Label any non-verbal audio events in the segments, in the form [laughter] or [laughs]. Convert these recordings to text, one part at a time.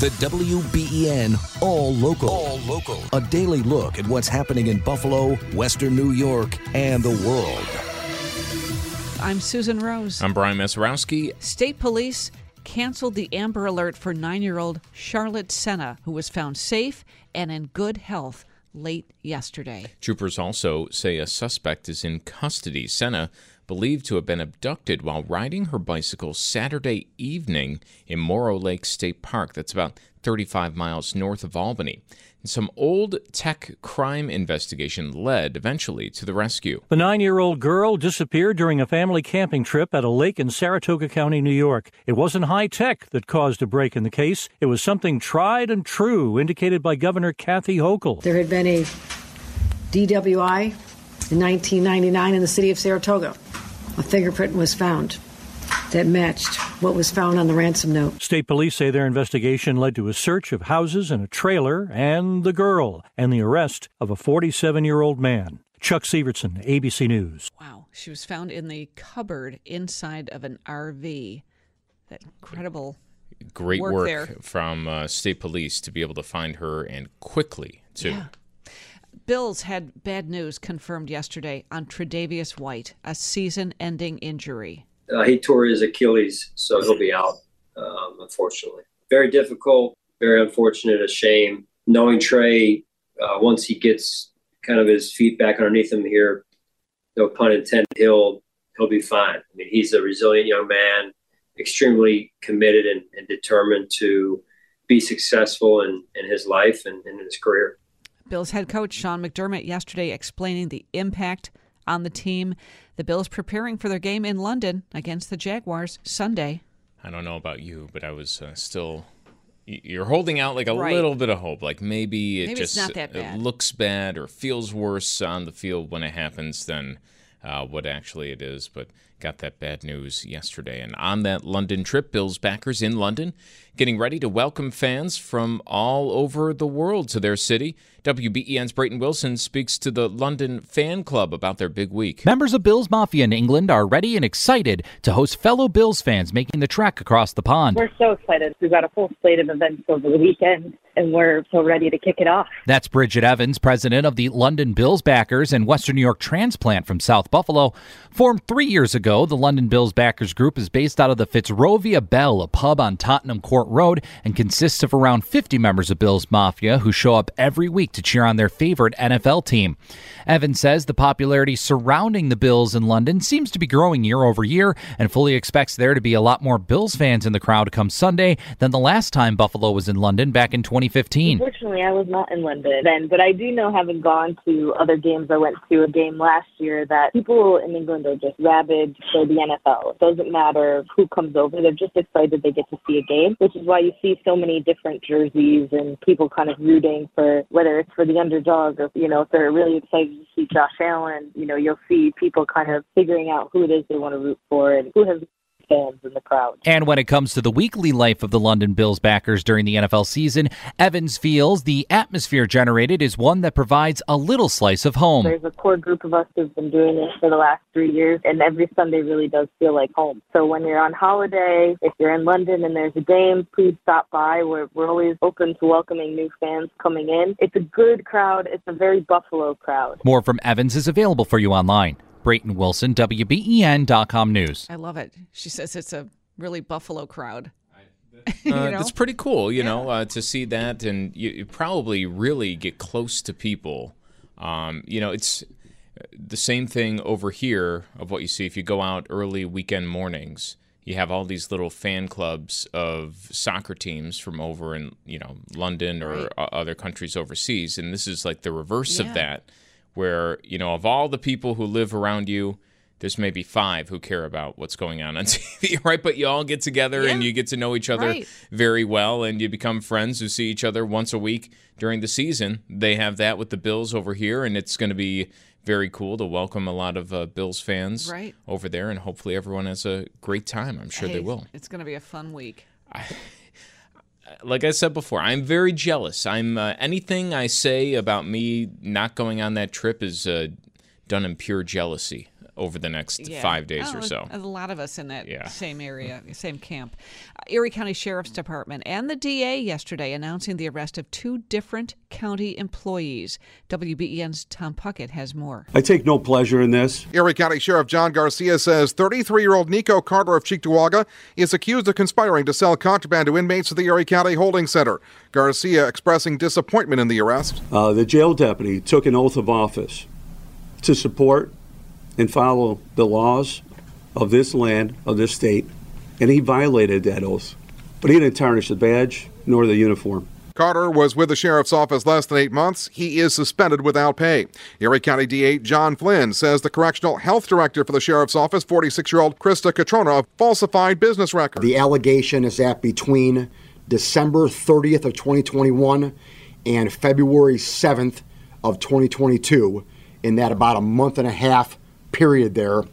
The WBEN All Local. All Local. A daily look at what's happening in Buffalo, Western New York, and the world. I'm Susan Rose. I'm Brian Mesarowski. State police canceled the Amber Alert for nine year old Charlotte Sena, who was found safe and in good health late yesterday. Troopers also say a suspect is in custody. Sena believed to have been abducted while riding her bicycle Saturday evening in Moreau Lake State Park. That's about 35 miles north of Albany. And some old tech crime investigation led eventually to the rescue. The nine year old girl disappeared during a family camping trip at a lake in Saratoga County, New York. It wasn't high tech that caused a break in the case, it was something tried and true, indicated by Governor Kathy Hochul. There had been a DWI in 1999 in the city of Saratoga a fingerprint was found that matched what was found on the ransom note. State police say their investigation led to a search of houses and a trailer and the girl and the arrest of a 47 year old man. Chuck Sivertsen, ABC News. Wow. She was found in the cupboard inside of an RV. That incredible. Great work, work from uh, state police to be able to find her and quickly, too. Yeah. Bills had bad news confirmed yesterday on Tre'Davious White, a season-ending injury. Uh, he tore his Achilles, so he'll be out, um, unfortunately. Very difficult, very unfortunate, a shame. Knowing Trey, uh, once he gets kind of his feet back underneath him here, no pun intended, he'll he'll be fine. I mean, he's a resilient young man, extremely committed and, and determined to be successful in, in his life and, and in his career. Bills head coach Sean McDermott yesterday explaining the impact on the team. The Bills preparing for their game in London against the Jaguars Sunday. I don't know about you, but I was uh, still. You're holding out like a right. little bit of hope, like maybe it maybe just it looks bad or feels worse on the field when it happens than uh, what actually it is. But got that bad news yesterday. And on that London trip, Bills backers in London getting ready to welcome fans from all over the world to their city. WBEN's Brayton Wilson speaks to the London fan club about their big week. Members of Bills Mafia in England are ready and excited to host fellow Bills fans making the trek across the pond. We're so excited. We've got a full slate of events over the weekend and we're so ready to kick it off. That's Bridget Evans, president of the London Bills Backers and Western New York Transplant from South Buffalo. Formed three years ago, the London Bills Backers Group is based out of the Fitzrovia Belle, a pub on Tottenham Court Road, and consists of around 50 members of Bills Mafia who show up every week to cheer on their favorite NFL team. Evans says the popularity surrounding the Bills in London seems to be growing year over year and fully expects there to be a lot more Bills fans in the crowd come Sunday than the last time Buffalo was in London back in 2015. Unfortunately, I was not in London then, but I do know having gone to other games, I went to a game last year that people in England are just rabid for the NFL. It doesn't matter who comes over, they're just excited they get to see a game, which is why you see so many different jerseys and people kind of rooting for whether it's for the underdog or, you know, if they're really excited to see Josh Allen, you know, you'll see people kind of figuring out who it is they want to root for and who has fans in the crowd. And when it comes to the weekly life of the London Bills backers during the NFL season, Evans feels the atmosphere generated is one that provides a little slice of home. There's a core group of us who've been doing this for the last three years, and every Sunday really does feel like home. So when you're on holiday, if you're in London and there's a game, please stop by. We're, we're always open to welcoming new fans coming in. It's a good crowd. It's a very Buffalo crowd. More from Evans is available for you online. Brayton Wilson, WBEN.com News. I love it. She says it's a really Buffalo crowd. Uh, [laughs] you know? That's pretty cool, you yeah. know, uh, to see that, and you, you, probably really get close to people. Um, you know, it's the same thing over here of what you see if you go out early weekend mornings. You have all these little fan clubs of soccer teams from over in you know London or right. other countries overseas, and this is like the reverse yeah. of that where you know of all the people who live around you there's maybe five who care about what's going on on [laughs] TV, right? But you all get together yeah. and you get to know each other right. very well and you become friends who see each other once a week during the season. They have that with the Bills over here, and it's going to be very cool to welcome a lot of uh, Bills fans right. over there, and hopefully everyone has a great time. I'm sure hey, they will. It's going to be a fun week. I, [laughs] like I said before, I'm very jealous. I'm uh, anything I say about me not going on that trip is uh, done in pure jealousy over the next yeah. five days oh, or so. A lot of us in that yeah. same area, [laughs] same camp. Uh, Erie County Sheriff's Department and the DA yesterday announcing the arrest of two different county employees. WBEN's Tom Puckett has more. I take no pleasure in this. Erie County Sheriff John Garcia says 33 year old Nico Carter of Cheektowaga is accused of conspiring to sell contraband to inmates at the Erie County Holding Center. Garcia expressing disappointment in the arrest. Uh, the jail deputy took an oath of office to support and follow the laws of this land, of this state, and he violated that oath. But he didn't tarnish the badge nor the uniform. Carter was with the sheriff's office less than eight months. He is suspended without pay. Erie County DA John Flynn says the correctional health director for the sheriff's office, 46 year old Krista Catrona, falsified business records. The allegation is that between December 30th of 2021 and February 7th of 2022, in that about a month and a half period there,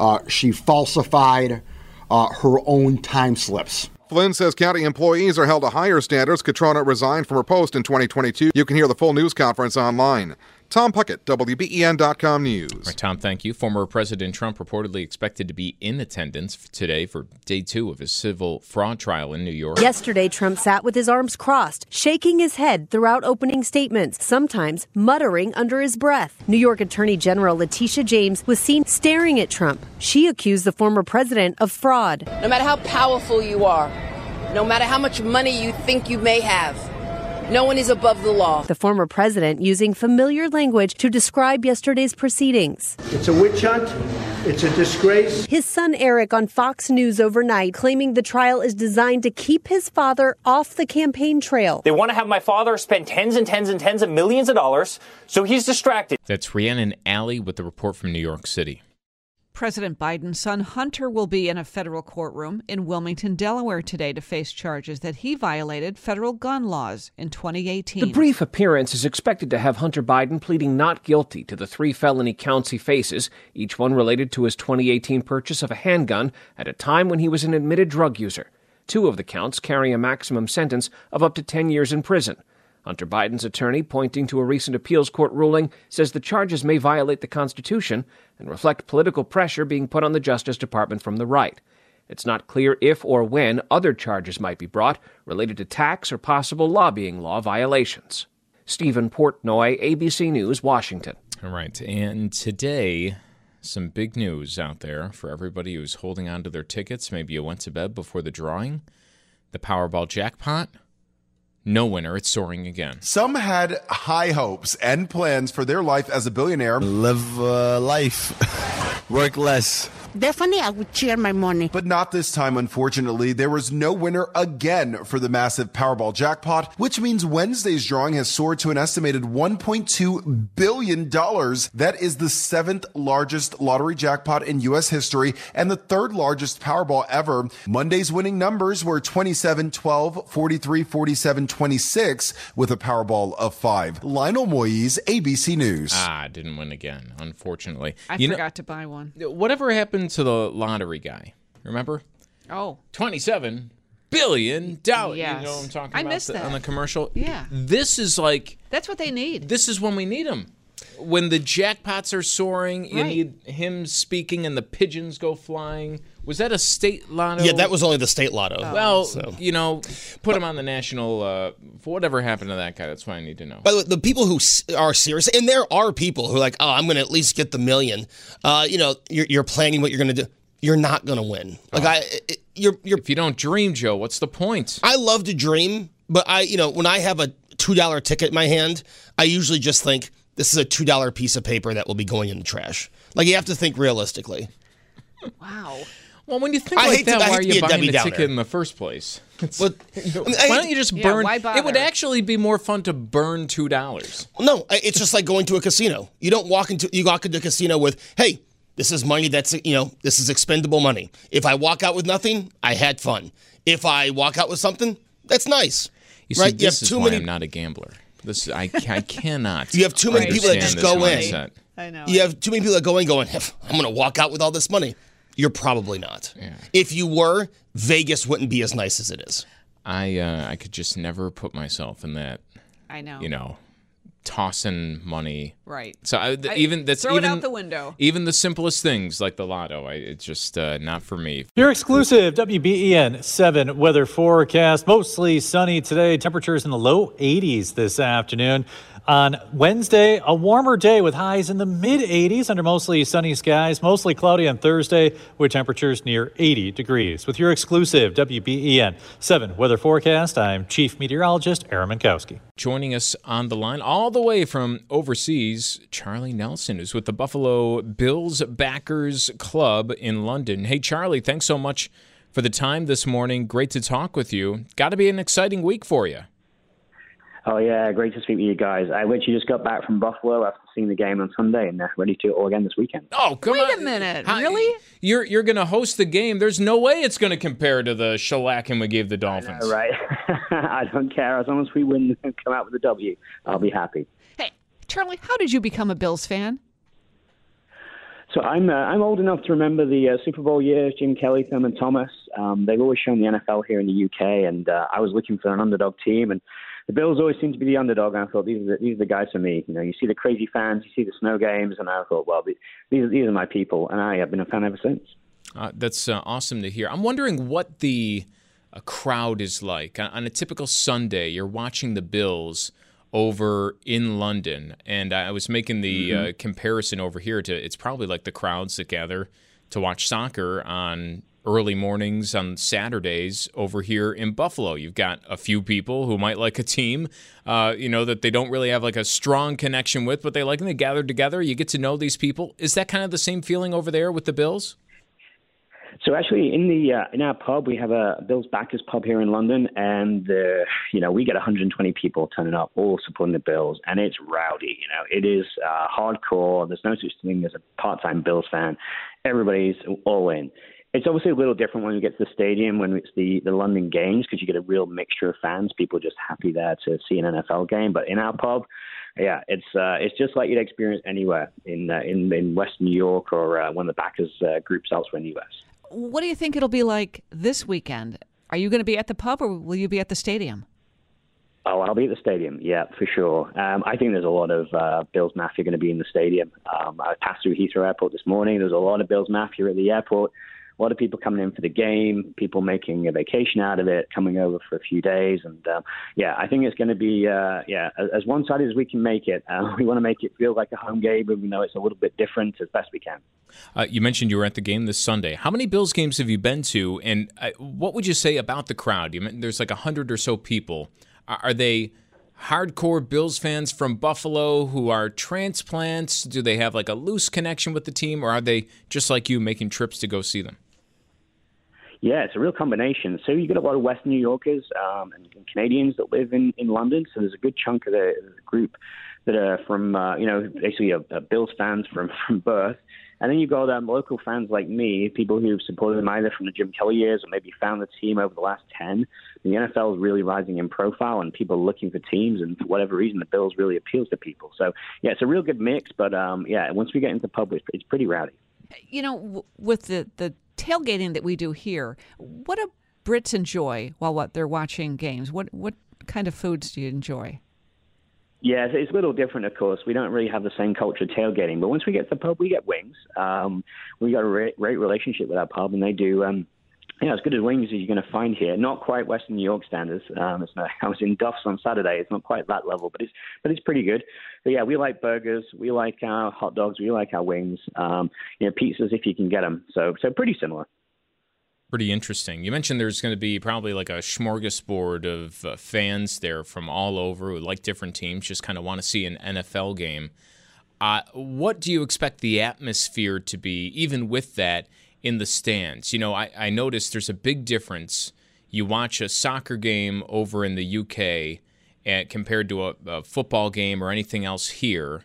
uh, she falsified uh, her own time slips. Flynn says county employees are held to higher standards. Catrona resigned from her post in 2022. You can hear the full news conference online. Tom Puckett, WBEN.com News. Right, Tom, thank you. Former President Trump reportedly expected to be in attendance today for day two of his civil fraud trial in New York. Yesterday, Trump sat with his arms crossed, shaking his head throughout opening statements, sometimes muttering under his breath. New York Attorney General Letitia James was seen staring at Trump. She accused the former president of fraud. No matter how powerful you are, no matter how much money you think you may have, no one is above the law. The former president using familiar language to describe yesterday's proceedings. It's a witch hunt. It's a disgrace. His son Eric on Fox News overnight claiming the trial is designed to keep his father off the campaign trail. They want to have my father spend tens and tens and tens of millions of dollars, so he's distracted. That's Rhiannon Ally with the report from New York City. President Biden's son Hunter will be in a federal courtroom in Wilmington, Delaware today to face charges that he violated federal gun laws in 2018. The brief appearance is expected to have Hunter Biden pleading not guilty to the three felony counts he faces, each one related to his 2018 purchase of a handgun at a time when he was an admitted drug user. Two of the counts carry a maximum sentence of up to 10 years in prison. Hunter Biden's attorney, pointing to a recent appeals court ruling, says the charges may violate the Constitution and reflect political pressure being put on the Justice Department from the right. It's not clear if or when other charges might be brought related to tax or possible lobbying law violations. Steven Portnoy, ABC News, Washington. All right. And today, some big news out there for everybody who's holding on to their tickets. Maybe you went to bed before the drawing. The Powerball jackpot no winner. It's soaring again. Some had high hopes and plans for their life as a billionaire. Live uh, life, [laughs] work less. Definitely, I would share my money. But not this time, unfortunately. There was no winner again for the massive Powerball jackpot, which means Wednesday's drawing has soared to an estimated $1.2 billion. That is the seventh largest lottery jackpot in U.S. history and the third largest Powerball ever. Monday's winning numbers were 27, 12, 43, 47, 26, with a Powerball of five. Lionel Moise, ABC News. Ah, didn't win again, unfortunately. I you forgot know, to buy one. Whatever happened happened to the lottery guy? Remember? Oh. 27 billion dollars. Yes. You know what I'm talking I about? missed the, that. On the commercial? Yeah. This is like. That's what they need. This is when we need them. When the jackpots are soaring, you Right. need him speaking and the pigeons go flying. Was that a state lotto? Yeah, that was only the state lotto. Oh. Well, So- you know, put him on the national. Uh, for whatever happened to that guy, that's what I need to know. By the way, the people who are serious, and there are people who are like, oh, I'm going to at least get the million. Uh, you know, you're, you're planning what you're going to do. You're not going to win. Like I, it, you're, you're. if you don't dream, Joe, what's the point? I love to dream, but I, you know, when I have a two dollar ticket in my hand, I usually just think this is a two dollar piece of paper that will be going in the trash. Like you have to think realistically. Wow. Well, when you think I like hate to- that, I why hate are you be a buying Debbie the Downer. ticket in the first place? It's- But I [laughs] mean, why don't you just Yeah, burn? why it would actually be more fun to burn two dollars. No, it's just like going to a casino. You don't walk into you walk into a casino with, "Hey, this is money that's you know this is expendable money." If I walk out with nothing, I had fun. If I walk out with something, that's nice. You see, right? this is why I'm not a gambler. This I, I cannot. You have too many people that just go this in. I know. You have too many people that go in going, "I'm going to walk out with all this money." You're probably not. Yeah. If you were, Vegas wouldn't be as nice as it is. I uh, I could just never put myself in that I know. you know tossing money. Right. So I, I, even that's throw even, it out the window. Even the simplest things like the lotto, I, it's just uh, not for me. Your exclusive WBEN seven weather forecast: mostly sunny today. Temperatures in the low 80s this afternoon. On Wednesday, a warmer day with highs in the mid 80s under mostly sunny skies, mostly cloudy on Thursday with temperatures near 80 degrees. With your exclusive WBEN 7 weather forecast, I'm Chief Meteorologist Aaron Mentkowski. Joining us on the line all the way from overseas, Charlie Nelson, is with the Buffalo Bills Backers Club in London. Hey, Charlie, thanks so much for the time this morning. Great to talk with you. Got to be an exciting week for you. Oh yeah, great to speak with you guys. I literally just got back from Buffalo after seeing the game on Sunday, and uh, ready to all again this weekend. Oh, come Wait on! a minute, How, really? You're you're going to host the game. There's no way it's going to compare to the shellacking we gave the Dolphins. Know, right? [laughs] I don't care as long as we win and [laughs] come out with a W. I'll be happy. Hey, Charlie, how did you become a Bills fan? So I'm uh, I'm old enough to remember the uh, Super Bowl years, Jim Kelly, Thurman Thomas. Um, they've always shown the NFL here in the UK, and uh, I was looking for an underdog team, and the Bills always seem to be the underdog. And I thought these are the, these are the guys for me. You know, you see the crazy fans, you see the snow games, and I thought, well, these these are my people, and I have been a fan ever since. Uh, that's uh, awesome to hear. I'm wondering what the uh, crowd is like on, on a typical Sunday. You're watching the Bills over in London, and I was making the mm-hmm. uh, comparison over here to it's probably like the crowds that gather to watch soccer on early mornings on Saturdays over here in Buffalo. You've got a few people who might like a team, uh, you know, that they don't really have like a strong connection with, but they like them. They gather together. You get to know these people. Is that kind of the same feeling over there with the Bills? So actually, in the uh, in our pub, we have a Bills Backers pub here in London, and uh, you know we get 120 people turning up, all supporting the Bills, and it's rowdy. You know, it is uh, hardcore. There's no such thing as a part-time Bills fan. Everybody's all in. It's obviously a little different when we get to the stadium when it's the, the London games because you get a real mixture of fans. People just happy there to see an NFL game. But in our pub, yeah, it's uh, it's just like you'd experience anywhere in uh, in in West New York or uh, one of the backers uh, groups elsewhere in the U.S. What do you think it'll be like this weekend? Are you going to be at the pub or will you be at the stadium? Oh, I'll be at the stadium. Yeah, for sure. Um, I think there's a lot of uh, Bills Mafia going to be in the stadium. Um, I passed through Heathrow Airport this morning. There's a lot of Bills Mafia at the airport a lot of people coming in for the game, people making a vacation out of it, coming over for a few days, and um, yeah, I think it's going to be uh, yeah as, as one-sided as we can make it. Uh, [laughs] we want to make it feel like a home game, even though it's a little bit different as best we can. Uh, you mentioned you were at the game this Sunday. How many Bills games have you been to, and uh, what would you say about the crowd? You there's like a hundred or so people. Are they? hardcore Bills fans from Buffalo who are transplants? Do they have like a loose connection with the team, or are they just like you making trips to go see them? Yeah, it's a real combination. So you get a lot of West New Yorkers um, and, and Canadians that live in, in London. So there's a good chunk of the, the group that are from, uh, you know, basically a, a Bills fans [laughs] from, from birth. And then you've got um, local fans like me, people who've supported them either from the Jim Kelly years or maybe found the team over the last 10. The NFL is really rising in profile and people are looking for teams. And for whatever reason, the Bills really appeals to people. So, yeah, it's a real good mix. But, um, yeah, once we get into public, it's pretty rowdy. You know, with the, the tailgating that we do here, what do Brits enjoy while what they're watching games? What what kind of foods do you enjoy? Yeah, it's a little different, of course. We don't really have the same culture of tailgating, but once we get to the pub, we get wings. Um, we got a great relationship with our pub, and they do um, yeah, as good as wings as you're going to find here. Not quite Western New York standards. Um, it's not, [laughs] I was in Duff's on Saturday. It's not quite that level, but it's but it's pretty good. But yeah, we like burgers. We like our hot dogs. We like our wings. Um, you know, pizzas if you can get them. So so pretty similar. Pretty interesting. You mentioned there's going to be probably like a smorgasbord of uh, fans there from all over who like different teams, just kind of want to see an NFL game. Uh, what do you expect the atmosphere to be, even with that? In the stands. You know, I, I noticed there's a big difference. You watch a soccer game over in the UK and, eh, compared to a, a football game or anything else here.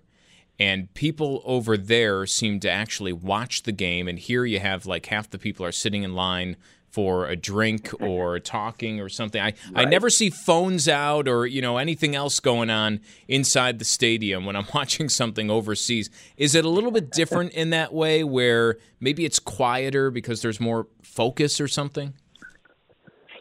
And people over there seem to actually watch the game. And here you have like half the people are sitting in line for a drink [laughs] or talking or something. I, right. I never see phones out or you know anything else going on inside the stadium when I'm [laughs] watching something overseas. Is it a little bit different in that way where maybe it's quieter because there's more focus or something?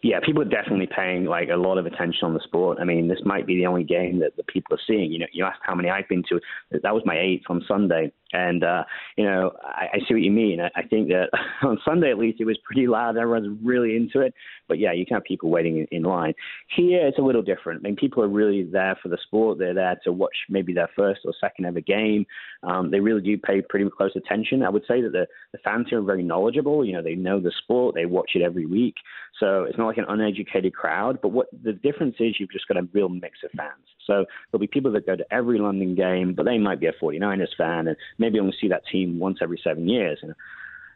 yeah, people are definitely paying like a lot of attention on the sport. I mean, this might be the only game that the people are seeing. You know, you asked how many I've been to. That was my eighth on Sunday, and uh, you know, I, I see what you mean. I, I think that [laughs] on Sunday at least it was pretty loud. Everyone's really into it. But yeah, you can have people waiting in, in line. Here it's a little different. I mean, people are really there for the sport. They're there to watch maybe their first or second ever game. Um, they really do pay pretty close attention. I would say that the, the fans here are very knowledgeable. You know, they know the sport. They watch it every week. So it's not like an uneducated crowd. But what the difference is, you've just got a real mix of fans. So there'll be people that go to every London game, but they might be a 49ers fan and maybe only see that team once every seven years. And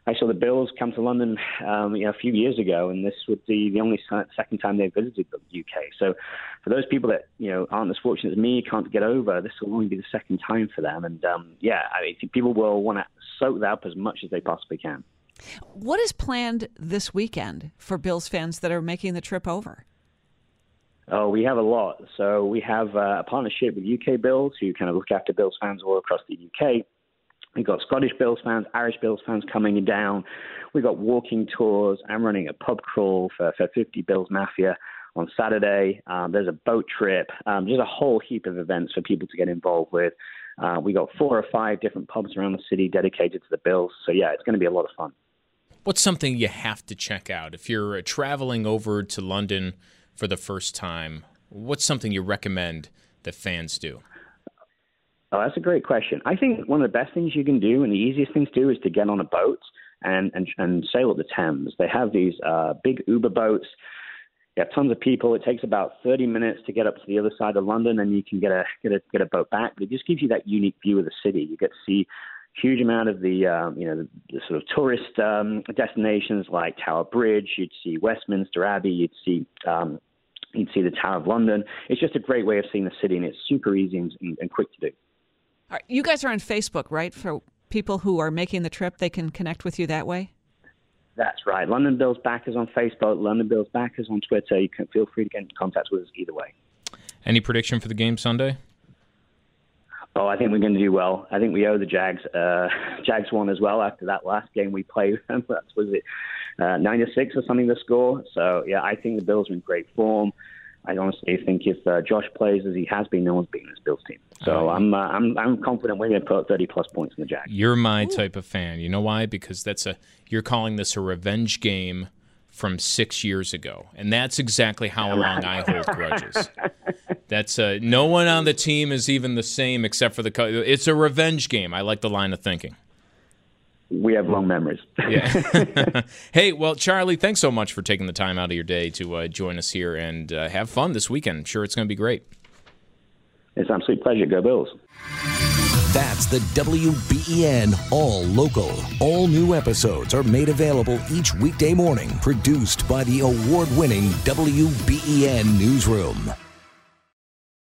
I saw the Bills come to London um, you know, a few years ago, and this would be the only second time they've visited the UK. So, for those people that you know aren't as fortunate as me, can't get over, this will only be the second time for them. And um, yeah, I think people will want to soak that up as much as they possibly can. What is planned this weekend for Bills fans that are making the trip over? Oh, we have a lot. So we have uh, a partnership with UK Bills, who kind of look after Bills fans all across the UK. We've got Scottish Bills fans, Irish Bills fans coming down. We've got walking tours. I'm running a pub crawl for, for 50 Bills Mafia on Saturday. Um, there's a boat trip. Um, there's a whole heap of events for people to get involved with. Uh, we got four or five different pubs around the city dedicated to the Bills. So yeah, it's going to be a lot of fun. What's something you have to check out if you're uh, traveling over to London for the first time? What's something you recommend that fans do? Oh, that's a great question. I think one of the best things you can do and the easiest thing to do is to get on a boat and, and, and sail up the Thames. They have these uh, big Uber boats. You have tons of people. It takes about 30 minutes to get up to the other side of London, and you can get a get a get a boat back. But it just gives you that unique view of the city. You get to see huge amount of the um, you know the, the, sort of tourist um, destinations like Tower Bridge. You'd see Westminster Abbey. You'd see um, you'd see the Tower of London. It's just a great way of seeing the city, and it's super easy and, and quick to do. You guys are on Facebook, right? For people who are making the trip, they can connect with you that way. That's right. London Bills Backers on Facebook, London Bills Backers on Twitter. You can feel free to get in contact with us either way. Any prediction for the game Sunday? Oh, I think we're going to do well. I think we owe the Jags. Uh, [laughs] Jags won as well after that last game we played. [laughs] that was it, uh, nine to six or something. The score. So yeah, I think the Bills are in great form. I honestly think if uh, Josh plays as he has been, no one's beaten this Bills team. So I'm, uh, I'm I'm confident we're going to put 30 plus points in the Jags. You're my Ooh. type of fan. You know why? Because that's a you're calling this a revenge game from six years ago, and that's exactly how long I hold grudges. That's uh, no one on the team is even the same except for the. It's a revenge game. I like the line of thinking we have long memories. yeah. [laughs] [laughs] hey, well, Charlie, thanks so much for taking the time out of your day to uh, join us here and uh, have fun this weekend. I'm sure it's going to be great. It's an absolute pleasure. Go Bills. That's the WBEN All Local. All new episodes are made available each weekday morning, produced by the award winning WBEN Newsroom.